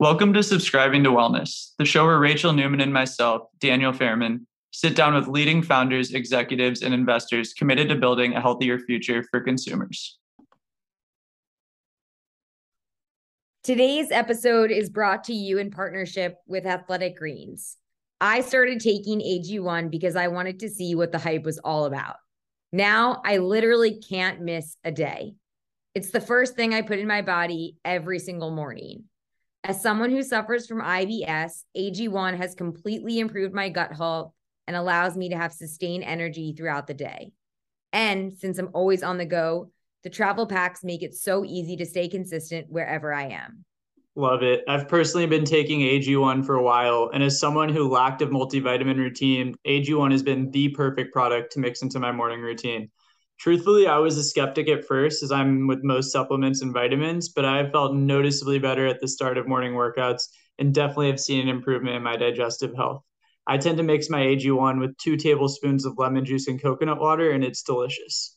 Welcome to Subscribing to Wellness, the show where Rachel Newman and myself, Daniel Fairman, sit down with leading founders, executives, and investors committed to building a healthier future for consumers. Today's episode is brought to you in partnership with Athletic Greens. I started taking AG1 because I wanted to see what the hype was all about. Now I literally can't miss a day. It's the first thing I put in my body every single morning. As someone who suffers from IBS, AG1 has completely improved my gut health and allows me to have sustained energy throughout the day. And since I'm always on the go, the travel packs make it so easy to stay consistent wherever I am. Love it. I've personally been taking AG1 for a while, and as someone who lacked a multivitamin routine, AG1 has been the perfect product to mix into my morning routine. Truthfully, I was a skeptic at first, as I'm with most supplements and vitamins, but I felt noticeably better at the start of morning workouts and definitely have seen an improvement in my digestive health. I tend to mix my AG1 with two tablespoons of lemon juice and coconut water, and it's delicious.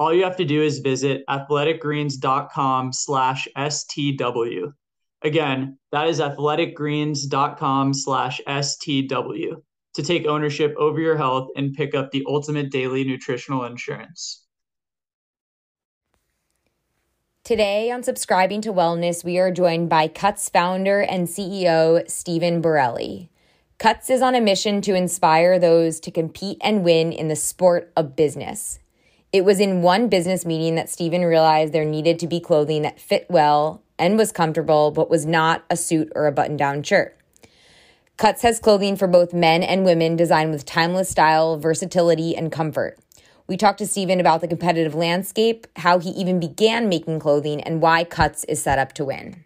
All you have to do is visit athleticgreens.com slash STW. Again, that is athleticgreens.com slash STW to take ownership over your health and pick up the ultimate daily nutritional insurance. Today on Subscribing to Wellness, we are joined by Cuts founder and CEO Steven Borrelli. Cuts is on a mission to inspire those to compete and win in the sport of business. It was in one business meeting that Steven realized there needed to be clothing that fit well and was comfortable, but was not a suit or a button down shirt. Cuts has clothing for both men and women designed with timeless style, versatility, and comfort. We talked to Steven about the competitive landscape, how he even began making clothing, and why Cuts is set up to win.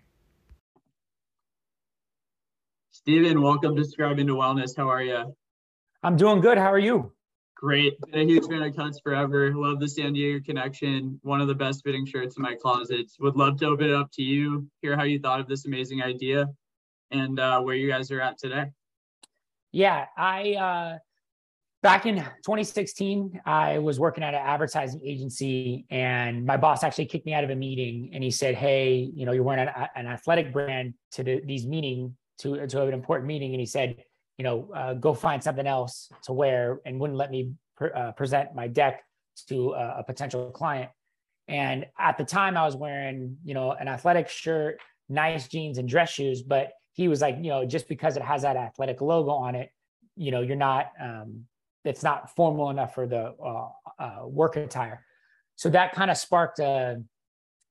Steven, welcome to Subscribing to Wellness. How are you? I'm doing good. How are you? Great. Been a huge fan of Cuts forever. Love the San Diego connection. One of the best fitting shirts in my closet. Would love to open it up to you, hear how you thought of this amazing idea, and uh, where you guys are at today. Yeah, I uh, back in 2016, I was working at an advertising agency, and my boss actually kicked me out of a meeting. And he said, "Hey, you know, you're wearing an, an athletic brand to the, these meeting to to have an important meeting." And he said, "You know, uh, go find something else to wear," and wouldn't let me uh, present my deck to a, a potential client. And at the time, I was wearing, you know, an athletic shirt, nice jeans, and dress shoes. But he was like, you know, just because it has that athletic logo on it, you know, you're not um, it's not formal enough for the uh, uh, work attire. So that kind of sparked a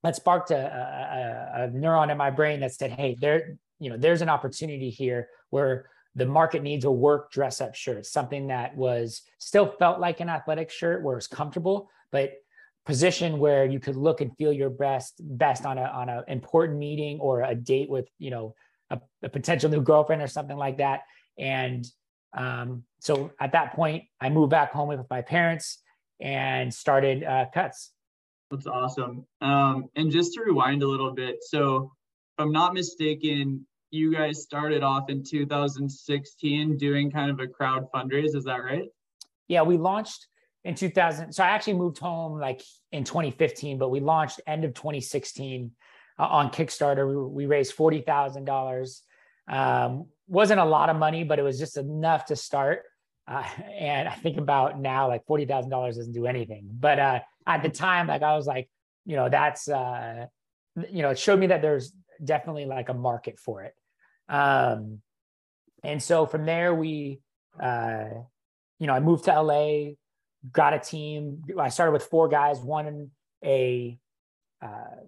that sparked a, a, a, neuron in my brain that said, "Hey, there, you know, there's an opportunity here where the market needs a work dress up shirt, something that was still felt like an athletic shirt, where it's comfortable, but position where you could look and feel your best best on a on an important meeting or a date with you know a, a potential new girlfriend or something like that, and um, so at that point, I moved back home with my parents and started uh, Cuts. That's awesome. Um, and just to rewind a little bit, so if I'm not mistaken, you guys started off in 2016 doing kind of a crowd fundraise. Is that right? Yeah, we launched in 2000. So I actually moved home like in 2015, but we launched end of 2016 uh, on Kickstarter. We, we raised forty thousand um, dollars wasn't a lot of money, but it was just enough to start. Uh, and I think about now, like forty thousand dollars doesn't do anything. But uh, at the time, like I was like, you know, that's uh, you know, it showed me that there's definitely like a market for it. Um, and so from there, we, uh, you know, I moved to LA, got a team. I started with four guys, one a, uh,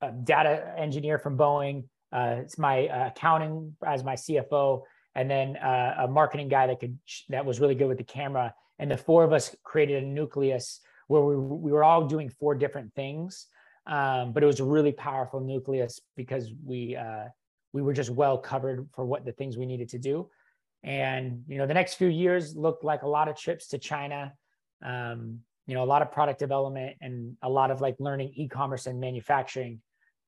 a data engineer from Boeing, uh, it's my uh, accounting as my CFO, and then uh, a marketing guy that could that was really good with the camera. And the four of us created a nucleus where we, we were all doing four different things. Um, but it was a really powerful nucleus because we uh, we were just well covered for what the things we needed to do. And you know, the next few years looked like a lot of trips to China, um, you know, a lot of product development and a lot of like learning e-commerce and manufacturing.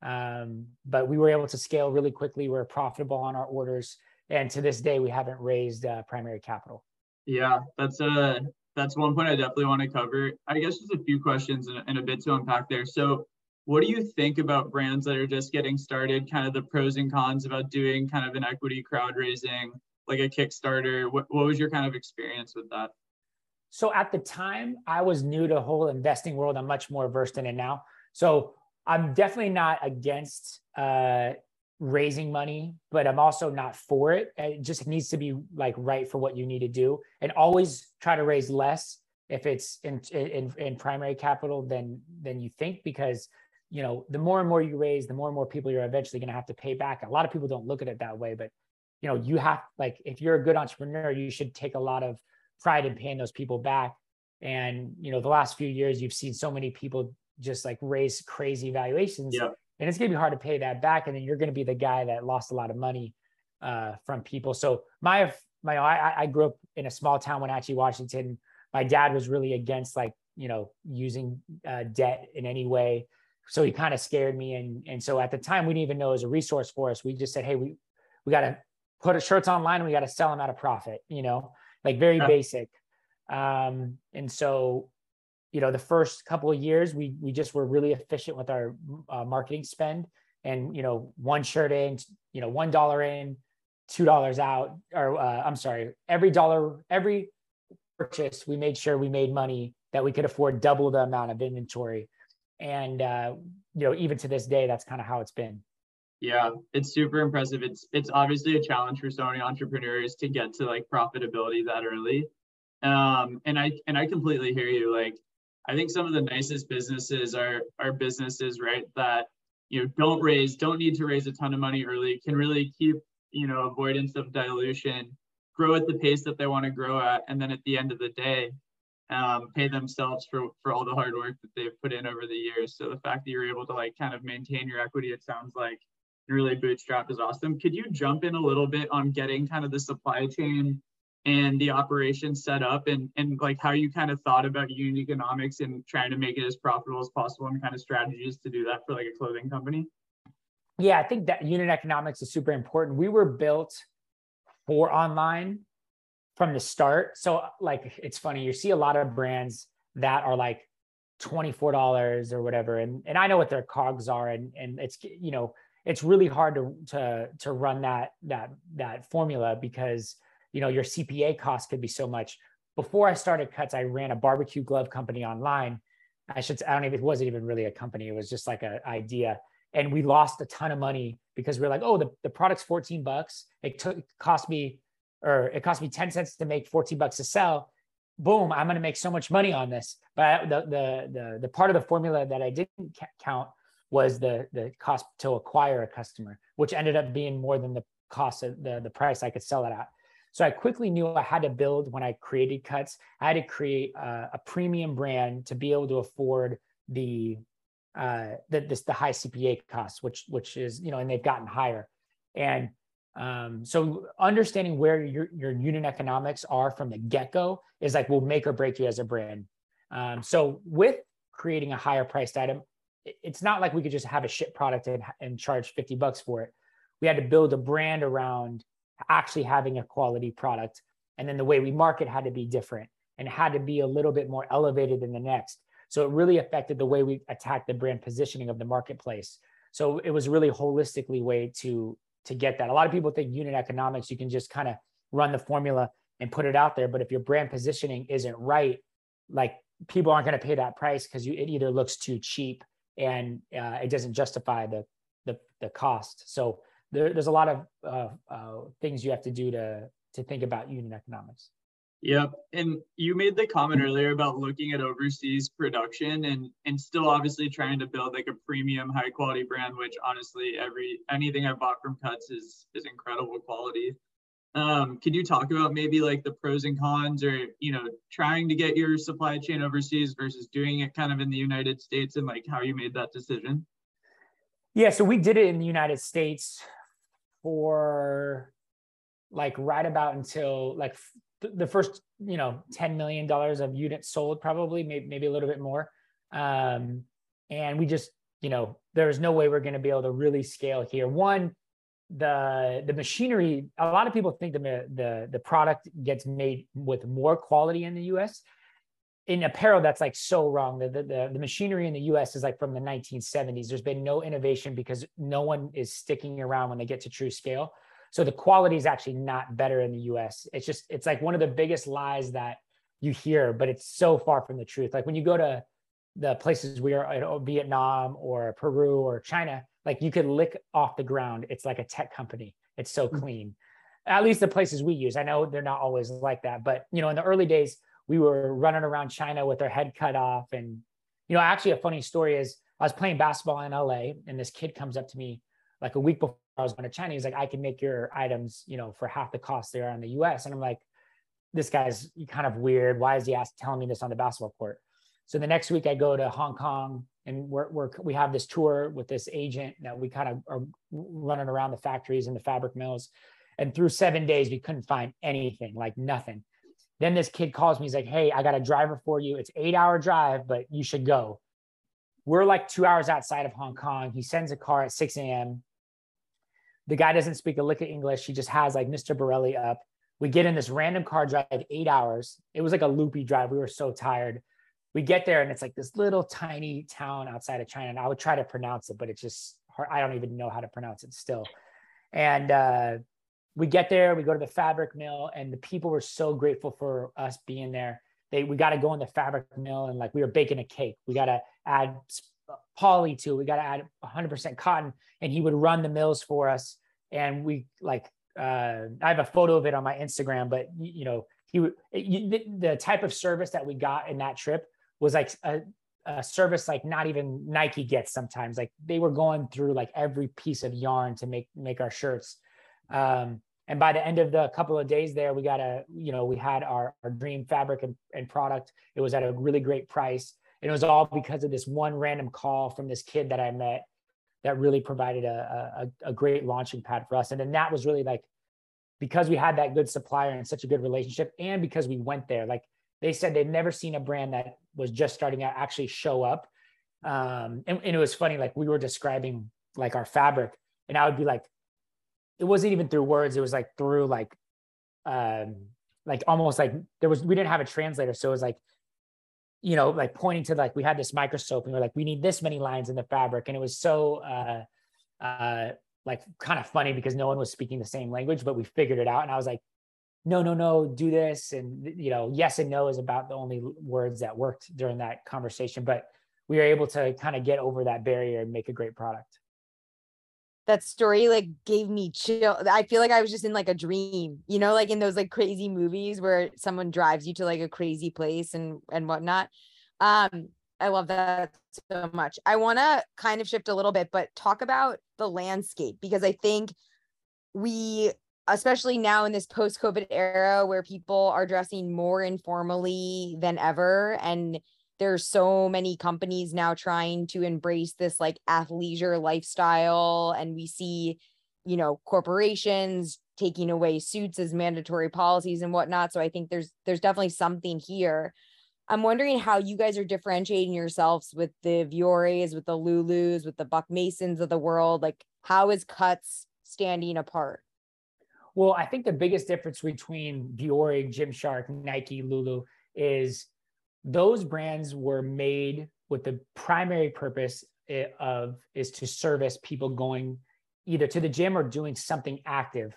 Um, but we were able to scale really quickly. We are profitable on our orders, and to this day, we haven't raised uh, primary capital. Yeah, that's a that's one point I definitely want to cover. I guess just a few questions and, and a bit to unpack there. So, what do you think about brands that are just getting started? Kind of the pros and cons about doing kind of an equity crowd raising, like a Kickstarter. What what was your kind of experience with that? So at the time, I was new to the whole investing world. I'm much more versed in it now. So I'm definitely not against uh, raising money, but I'm also not for it. It just needs to be like right for what you need to do, and always try to raise less if it's in in, in primary capital than than you think, because you know the more and more you raise, the more and more people you're eventually going to have to pay back. A lot of people don't look at it that way, but you know you have like if you're a good entrepreneur, you should take a lot of pride in paying those people back. And you know the last few years, you've seen so many people just like raise crazy valuations. Yeah and it's going to be hard to pay that back and then you're going to be the guy that lost a lot of money uh, from people so my my I, I grew up in a small town wenatchee washington my dad was really against like you know using uh, debt in any way so he kind of scared me and and so at the time we didn't even know it was a resource for us we just said hey we we got to put our shirts online and we got to sell them at a profit you know like very yeah. basic um and so you know the first couple of years we we just were really efficient with our uh, marketing spend and you know one shirt in you know one dollar in two dollars out or uh, i'm sorry every dollar every purchase we made sure we made money that we could afford double the amount of inventory and uh, you know even to this day that's kind of how it's been. Yeah it's super impressive. It's it's obviously a challenge for so many entrepreneurs to get to like profitability that early. Um and i and i completely hear you. Like I think some of the nicest businesses are are businesses, right, that you know don't raise, don't need to raise a ton of money early, can really keep you know avoidance of dilution, grow at the pace that they want to grow at, and then at the end of the day, um, pay themselves for for all the hard work that they've put in over the years. So the fact that you're able to like kind of maintain your equity, it sounds like really bootstrap is awesome. Could you jump in a little bit on getting kind of the supply chain and the operation set up and and like how you kind of thought about unit economics and trying to make it as profitable as possible and kind of strategies to do that for like a clothing company yeah i think that unit economics is super important we were built for online from the start. So like it's funny you see a lot of brands that are like $24 or whatever and and i know what their cogs are and and it's you know it's really hard to to to run that that that formula because you know your cpa cost could be so much. Before i started cuts i ran a barbecue glove company online. I should i don't even it wasn't even really a company it was just like an idea. And we lost a ton of money because we are like oh the, the product's 14 bucks. It took cost me or it cost me 10 cents to make 14 bucks to sell boom i'm going to make so much money on this. But the, the the the part of the formula that i didn't count was the the cost to acquire a customer which ended up being more than the cost of the the price i could sell it at. So I quickly knew I had to build when I created cuts, I had to create a, a premium brand to be able to afford the uh, the this the high CPA costs, which which is you know, and they've gotten higher. And um, so understanding where your your unit economics are from the get go is like will make or break you as a brand. Um, so with creating a higher priced item, it's not like we could just have a shit product and, and charge 50 bucks for it. We had to build a brand around actually having a quality product. And then the way we market had to be different and had to be a little bit more elevated than the next. So it really affected the way we attacked the brand positioning of the marketplace. So it was really holistically way to to get that. A lot of people think unit economics, you can just kind of run the formula and put it out there. But if your brand positioning isn't right, like people aren't going to pay that price because it either looks too cheap and uh, it doesn't justify the, the the cost. So there, there's a lot of uh, uh, things you have to do to to think about unit economics. Yep. And you made the comment earlier about looking at overseas production and and still obviously trying to build like a premium high quality brand, which honestly every anything I bought from Cuts is is incredible quality. Um, could you talk about maybe like the pros and cons or, you know, trying to get your supply chain overseas versus doing it kind of in the United States and like how you made that decision? Yeah, so we did it in the United States for like right about until like the first, you know, $10 million of units sold, probably, maybe, maybe a little bit more. Um, and we just, you know, there's no way we're going to be able to really scale here. One, the the machinery a lot of people think the the the product gets made with more quality in the US in apparel that's like so wrong the, the the machinery in the US is like from the 1970s there's been no innovation because no one is sticking around when they get to true scale so the quality is actually not better in the US it's just it's like one of the biggest lies that you hear but it's so far from the truth like when you go to the places we are in Vietnam or Peru or China like you could lick off the ground. It's like a tech company. It's so mm. clean. At least the places we use. I know they're not always like that, but you know, in the early days, we were running around China with our head cut off. And you know, actually, a funny story is I was playing basketball in LA, and this kid comes up to me like a week before I was going to China. He's like, "I can make your items, you know, for half the cost they are in the U.S." And I'm like, "This guy's kind of weird. Why is he asking, telling me this on the basketball court?" So the next week, I go to Hong Kong and we're, we're we have this tour with this agent that we kind of are running around the factories and the fabric mills and through seven days we couldn't find anything like nothing then this kid calls me he's like hey i got a driver for you it's eight hour drive but you should go we're like two hours outside of hong kong he sends a car at 6 a.m the guy doesn't speak a lick of english he just has like mr borrelli up we get in this random car drive eight hours it was like a loopy drive we were so tired we get there and it's like this little tiny town outside of China. And I would try to pronounce it, but it's just hard. I don't even know how to pronounce it still. And uh, we get there, we go to the fabric mill, and the people were so grateful for us being there. They we got to go in the fabric mill and like we were baking a cake. We got to add poly to, we got to add 100% cotton, and he would run the mills for us. And we like uh, I have a photo of it on my Instagram, but you know he would the, the type of service that we got in that trip was like a, a service like not even Nike gets sometimes. Like they were going through like every piece of yarn to make make our shirts. Um, and by the end of the couple of days there, we got a, you know, we had our, our dream fabric and, and product. It was at a really great price. And it was all because of this one random call from this kid that I met that really provided a, a, a great launching pad for us. And then that was really like, because we had that good supplier and such a good relationship and because we went there, like they said they've never seen a brand that was just starting out actually show up. Um, and, and it was funny, like we were describing like our fabric, and I would be like, it wasn't even through words, it was like through like um like almost like there was we didn't have a translator. So it was like, you know, like pointing to like we had this microscope and we are like, we need this many lines in the fabric. And it was so uh uh like kind of funny because no one was speaking the same language, but we figured it out. And I was like, no, no, no, do this. And, you know, yes and no is about the only words that worked during that conversation. But we were able to kind of get over that barrier and make a great product. That story like gave me chill. I feel like I was just in like a dream, you know, like in those like crazy movies where someone drives you to like a crazy place and and whatnot. Um, I love that so much. I want to kind of shift a little bit, but talk about the landscape because I think we especially now in this post COVID era where people are dressing more informally than ever. And there's so many companies now trying to embrace this like athleisure lifestyle. And we see, you know, corporations taking away suits as mandatory policies and whatnot. So I think there's there's definitely something here. I'm wondering how you guys are differentiating yourselves with the Vuoris, with the Lulus, with the Buck Masons of the world. Like, how is Cuts standing apart? Well, I think the biggest difference between Vuori, Gymshark, Nike, Lulu is those brands were made with the primary purpose eh, of is to service people going either to the gym or doing something active.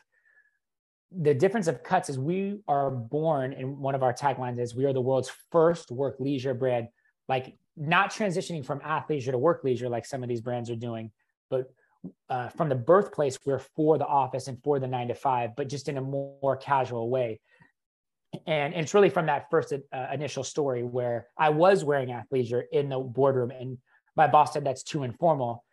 The difference of cuts is we are born in one of our taglines is we are the world's first work leisure brand, like not transitioning from athleisure to work leisure like some of these brands are doing, but uh, from the birthplace, we're for the office and for the nine to five, but just in a more casual way. And, it's really from that first uh, initial story where I was wearing athleisure in the boardroom, and my boss said that's too informal.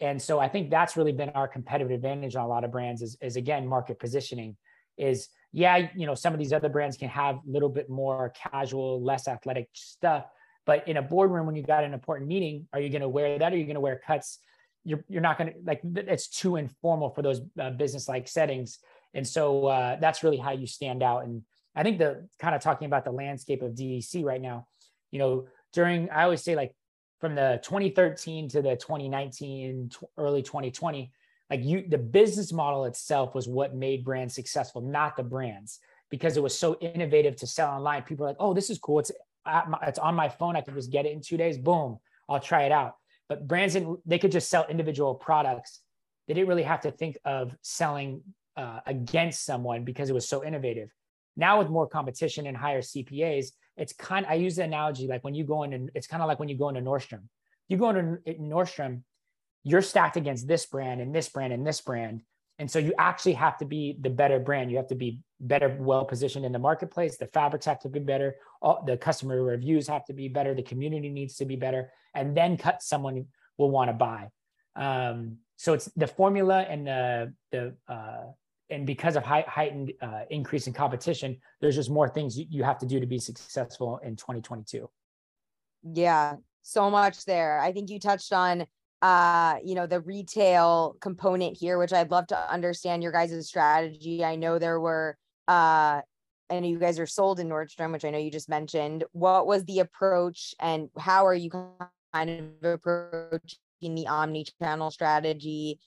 And so I think that's really been our competitive advantage on a lot of brands is, is again market positioning. is yeah, you know, some of these other brands can have a little bit more casual, less athletic stuff. But in a boardroom, when you got an important meeting, are you going to wear that? Are you going to wear cuts? You're, you're not going to like, it's too informal for those uh, business like settings. And so uh, that's really how you stand out. And I think the kind of talking about the landscape of DTC right now, you know, during, I always say like from the 2013 to the 2019, early 2020, like you the business model itself was what made brands successful not the brands because it was so innovative to sell online. People are like oh this is cool. It's my, it's on my phone. I can just get it in two days. Boom. I'll try it out. But brands didn't they could just sell individual products. They didn't really have to think of selling uh, against someone because it was so innovative now with more competition and higher cpas it's kind i use the analogy like when you go in and it's kind of like when you go into nordstrom you go into nordstrom you're stacked against this brand and this brand and this brand. And so you actually have to be the better brand. You have to be better, well positioned in the marketplace. The fabrics have to be better. All, the customer reviews have to be better. The community needs to be better. And then cut someone will want to buy. Um, so it's the formula and the, the uh, and because of high, heightened uh, increase in competition, there's just more things you, you have to do to be successful in 2022. Yeah, so much there. I think you touched on uh you know the retail component here which i'd love to understand your guys' strategy i know there were uh I know you guys are sold in Nordstrom, which I know you just mentioned. What was the approach and how are you kind of approaching the omni-channel strategy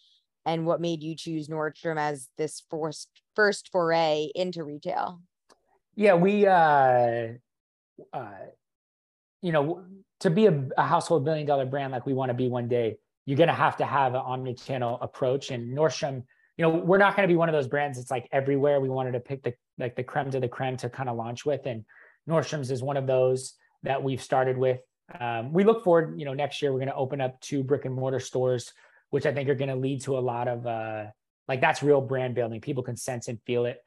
and what made you choose Nordstrom as this first first foray into retail? Yeah, we uh uh you know, to be a, a household billion dollar brand like we want to be one day, you're going to have to have an omni-channel approach. And Nordstrom, you know, we're not going to be one of those brands that's like everywhere. We wanted to pick the like the creme to the creme to kind of launch with, and Nordstrom's is one of those that we've started with. Um, we look forward, you know, next year we're going to open up two brick and mortar stores, which I think are going to lead to a lot of uh, like that's real brand building. People can sense and feel it.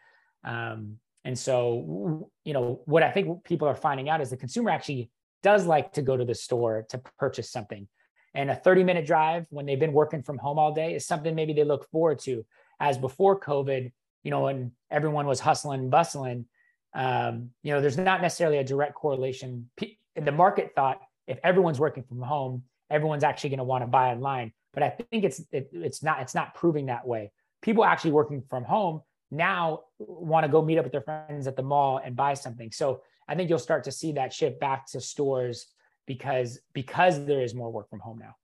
Um, and so, you know, what I think people are finding out is the consumer actually does like to go to the store to purchase something. And a 30 minute drive when they've been working from home all day is something maybe they look forward to. As before COVID, you know, when everyone was hustling and bustling, um, you know, there's not necessarily a direct correlation. The market thought if everyone's working from home, everyone's actually going to want to buy online. But I think it's it, it's not it's not proving that way. People actually working from home now want to go meet up with their friends at the mall and buy something. So I think you'll start to see that shift back to stores because because there is more work from home now.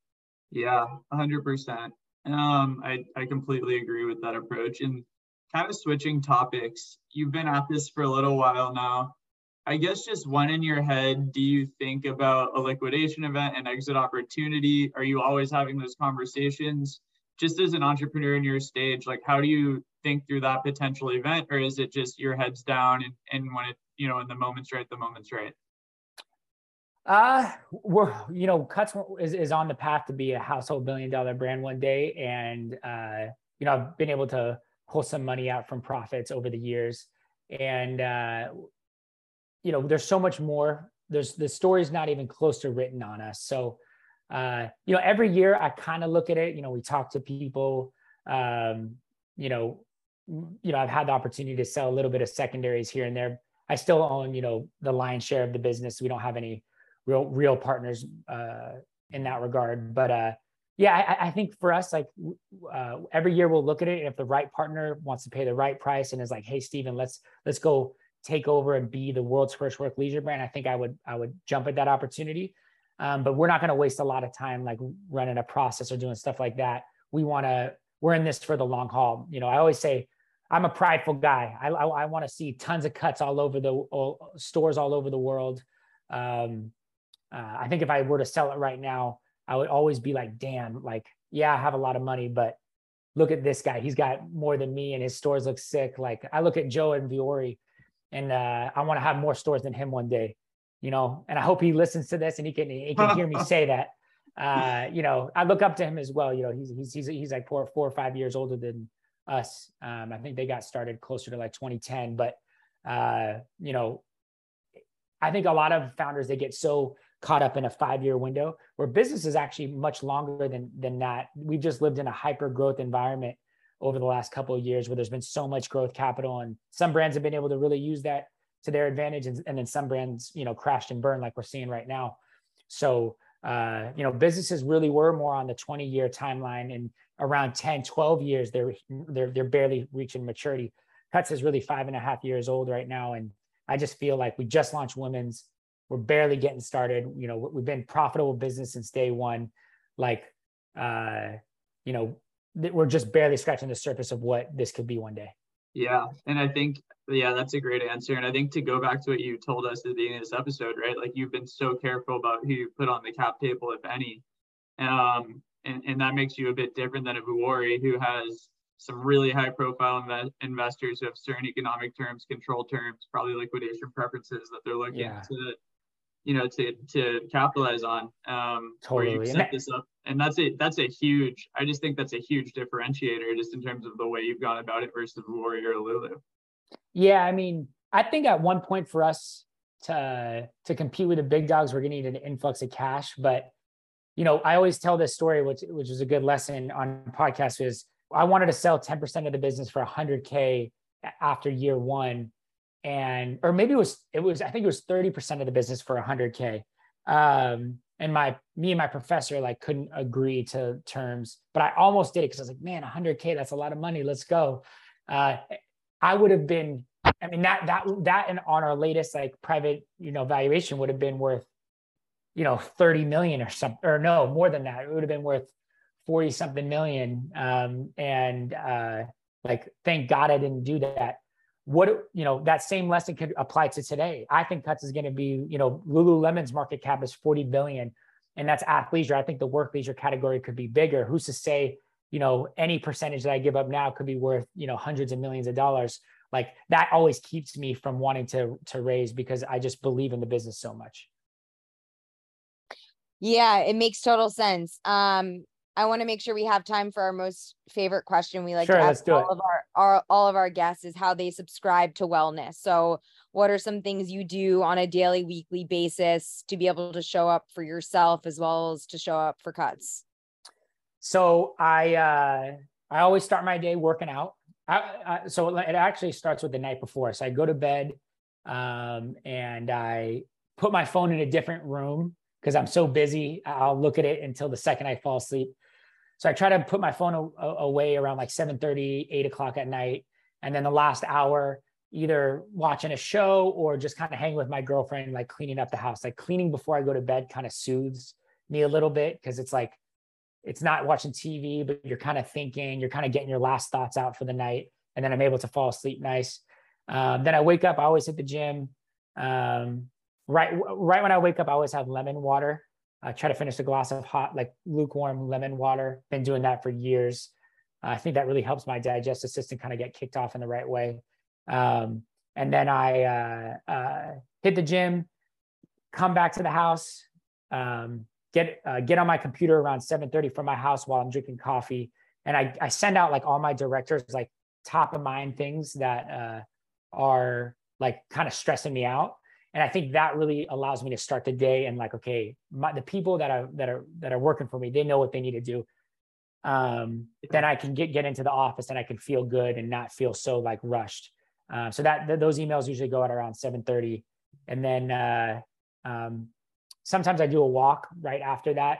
Yeah, 100%. Um, I, I completely agree with that approach. And kind of switching topics, you've been at this for a little while now. I guess just one in your head, do you think about a liquidation event and exit opportunity? Are you always having those conversations? Just as an entrepreneur in your stage, like how do you think through that potential event? Or is it just your head's down and, and when it you know, in the moment's right, the moment's right? Uh, we're, you know, Cuts is, is on the path to be a household billion dollar brand one day. And, uh, you know, I've been able to pull some money out from profits over the years. And, uh, you know, there's so much more. There's the story's not even close to written on us. So, uh, you know, every year I kind of look at it, you know, we talk to people, um, you know, you know, I've had the opportunity to sell a little bit of secondaries here and there I still own, you know, the lion's share of the business. We don't have any real real partners uh, in that regard. But uh, yeah, I, I, think for us, like uh, every year we'll look at it, and if the right partner wants to pay the right price and is like, "Hey, Steven, let's let's go take over and be the world's first work leisure brand," I think I would I would jump at that opportunity. Um, but we're not going to waste a lot of time like running a process or doing stuff like that. We want to. We're in this for the long haul. You know, I always say I'm a prideful guy. I, I, I want to see tons of cuts all over the all, stores all over the world. Um, uh, I think if I were to sell it right now, I would always be like, damn, like, yeah, I have a lot of money, but look at this guy. He's got more than me and his stores look sick. Like I look at Joe and Vuori and uh, I want to have more stores than him one day, you know, and I hope he listens to this and he can, he can hear me say that. Uh, you know, I look up to him as well. You know, he's, he's, he's, he's like four, four or five years older than, us. Um, I think they got started closer to like 2010, but uh, you know, I think a lot of founders they get so caught up in a five-year window where business is actually much longer than than that. We've just lived in a hyper growth environment over the last couple of years where there's been so much growth capital and some brands have been able to really use that to their advantage and, and then some brands you know crashed and burned like we're seeing right now. So uh, you know businesses really were more on the 20 year timeline and around 10 12 years they're they're, they're barely reaching maturity. Cuts is really five and a half years old right now. And i just feel like we just launched women's. We're barely getting started. You know we've been profitable business since day one. Like uh you know we're just barely scratching the surface of what this could be one day yeah and i think yeah that's a great answer and i think to go back to what you told us at the beginning of this episode right like you've been so careful about who you put on the cap table if any um and, and that makes you a bit different than a Vuori who has some really high profile inv- investors who have certain economic terms, control terms, probably liquidation preferences that they're looking yeah. to you know to to capitalize on um totally. where you set this up. And that's a that's a huge i just think that's a huge differentiator just in terms of the way you've gone about it versus Vuori lulu. Yeah i mean i think at one point for us to to compete with the big dogs we're going to need an influx of cash. But you know i always tell this story which which is a good lesson on podcast is i wanted to sell 10% of the business for 100k after year one and or maybe it was it was I think it was 30% of the business for 100k. Um, and my me and my professor like couldn't agree to terms, but I almost did it because I was like, man, 100k, that's a lot of money. Let's go. Uh, I would have been, I mean, that that that and on our latest like private, you know, valuation would have been worth, you know, 30 million or something, or no, more than that. It would have been worth 40 something million. Um, and uh, like, thank God I didn't do that what you know that same lesson could apply to today. I think cuts is going to be you know lululemon's market cap is 40 billion and that's athleisure. I think the work leisure category could be bigger. Who's to say you know any percentage that i give up now could be worth you know hundreds of millions of dollars? Like that always keeps me from wanting to to raise because i just believe in the business so much. Yeah it makes total sense. Um I want to make sure we have time for our most favorite question. We like sure, to ask all it. of our, our all of our guests is how they subscribe to wellness. So, what are some things you do on a daily, weekly basis to be able to show up for yourself as well as to show up for cuts? So I uh, I always start my day working out. I, I, so it actually starts with the night before. So I go to bed um, and I put my phone in a different room because I'm so busy. I'll look at it until the second I fall asleep. So I try to put my phone a- away around like 7 30, 8 o'clock at night. And then the last hour, either watching a show or just kind of hanging with my girlfriend, like cleaning up the house. Like cleaning before I go to bed kind of soothes me a little bit because it's like, it's not watching TV, but you're kind of thinking, you're kind of getting your last thoughts out for the night. And then I'm able to fall asleep nice. Um, then I wake up, I always hit the gym. Um, right right when I wake up, I always have lemon water. I try to finish a glass of hot, like lukewarm lemon water. Been doing that for years. I think that really helps my digestive system kind of get kicked off in the right way. Um, and then I uh, uh, hit the gym, come back to the house, um, get uh, get on my computer around 7:30 from my house while I'm drinking coffee, and I, I send out like all my directors like top of mind things that uh, are like kind of stressing me out and i think that really allows me to start the day and like okay my, the people that are that are that are working for me they know what they need to do. Um, then i can get get into the office and i can feel good and not feel so like rushed. Uh, so that th- those emails usually go at around 7.30 and then uh, um, sometimes i do a walk right after that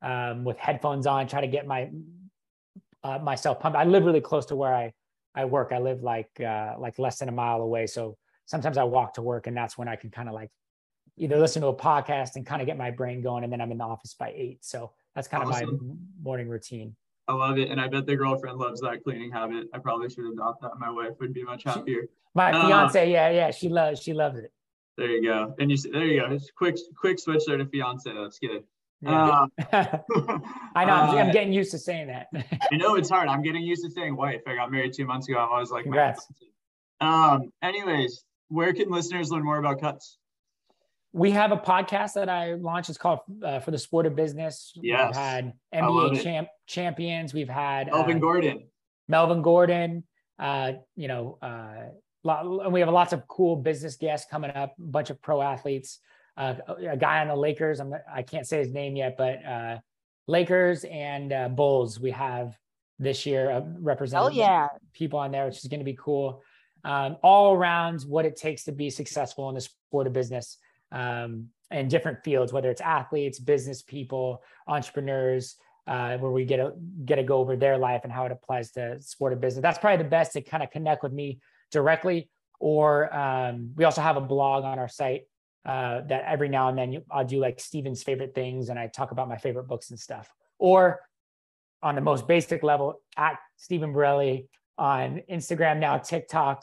um, with headphones on try to get my uh, myself pumped. I live really close to where i i work. I live like uh, like less than a mile away. So sometimes I walk to work and that's when I can kind of like either listen to a podcast and kind of get my brain going. And then I'm in the office by eight. So that's kind awesome. of my morning routine. I love it. And I bet the girlfriend loves that cleaning habit. I probably should adopt that. My wife would be much happier. My uh, fiance, yeah, yeah, she loves, she loves it. There you go. And you there you go. quick, quick switch there to fiance. That's good. Yeah. Uh, I know. I'm, I'm, getting used to saying that. I know it's hard. I'm getting used to saying wife. I got married two months ago. I was like, congrats. Um. Anyways, where can listeners learn more about cuts? We have a podcast that I launched. It's called uh, For the Sport of Business. Yes. We've had NBA champ, champions. We've had Melvin uh, Gordon. Melvin Gordon. Uh, you know, uh, lot, we have lots of cool business guests coming up. A bunch of pro athletes. Uh, a guy on the Lakers. I'm, I can't say his name yet, but uh, Lakers and uh, Bulls. We have this year, uh, representing oh yeah people on there, which is going to be cool. Um, all around what it takes to be successful in the sport of business um, in different fields, whether it's athletes, business people, entrepreneurs, uh, where we get a get a go over their life and how it applies to sport of business. That's probably the best to kind of connect with me directly. Or um, we also have a blog on our site uh, that every now and then I'll do like Steven's favorite things and I talk about my favorite books and stuff. Or on the most basic level, at Steven Borrelli on Instagram now, TikTok,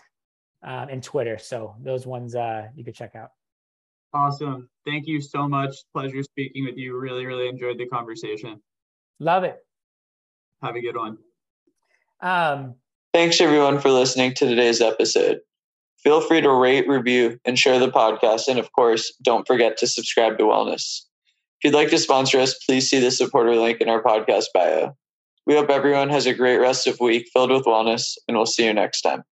um, and Twitter. So those ones uh, you could check out. Awesome. Thank you so much. Pleasure speaking with you. Really, really enjoyed the conversation. Love it. Have a good one. Um, Thanks everyone for listening to today's episode. Feel free to rate, review, and share the podcast. And of course, don't forget to subscribe to Wellness. If you'd like to sponsor us, please see the supporter link in our podcast bio. We hope everyone has a great rest of week filled with wellness, and we'll see you next time.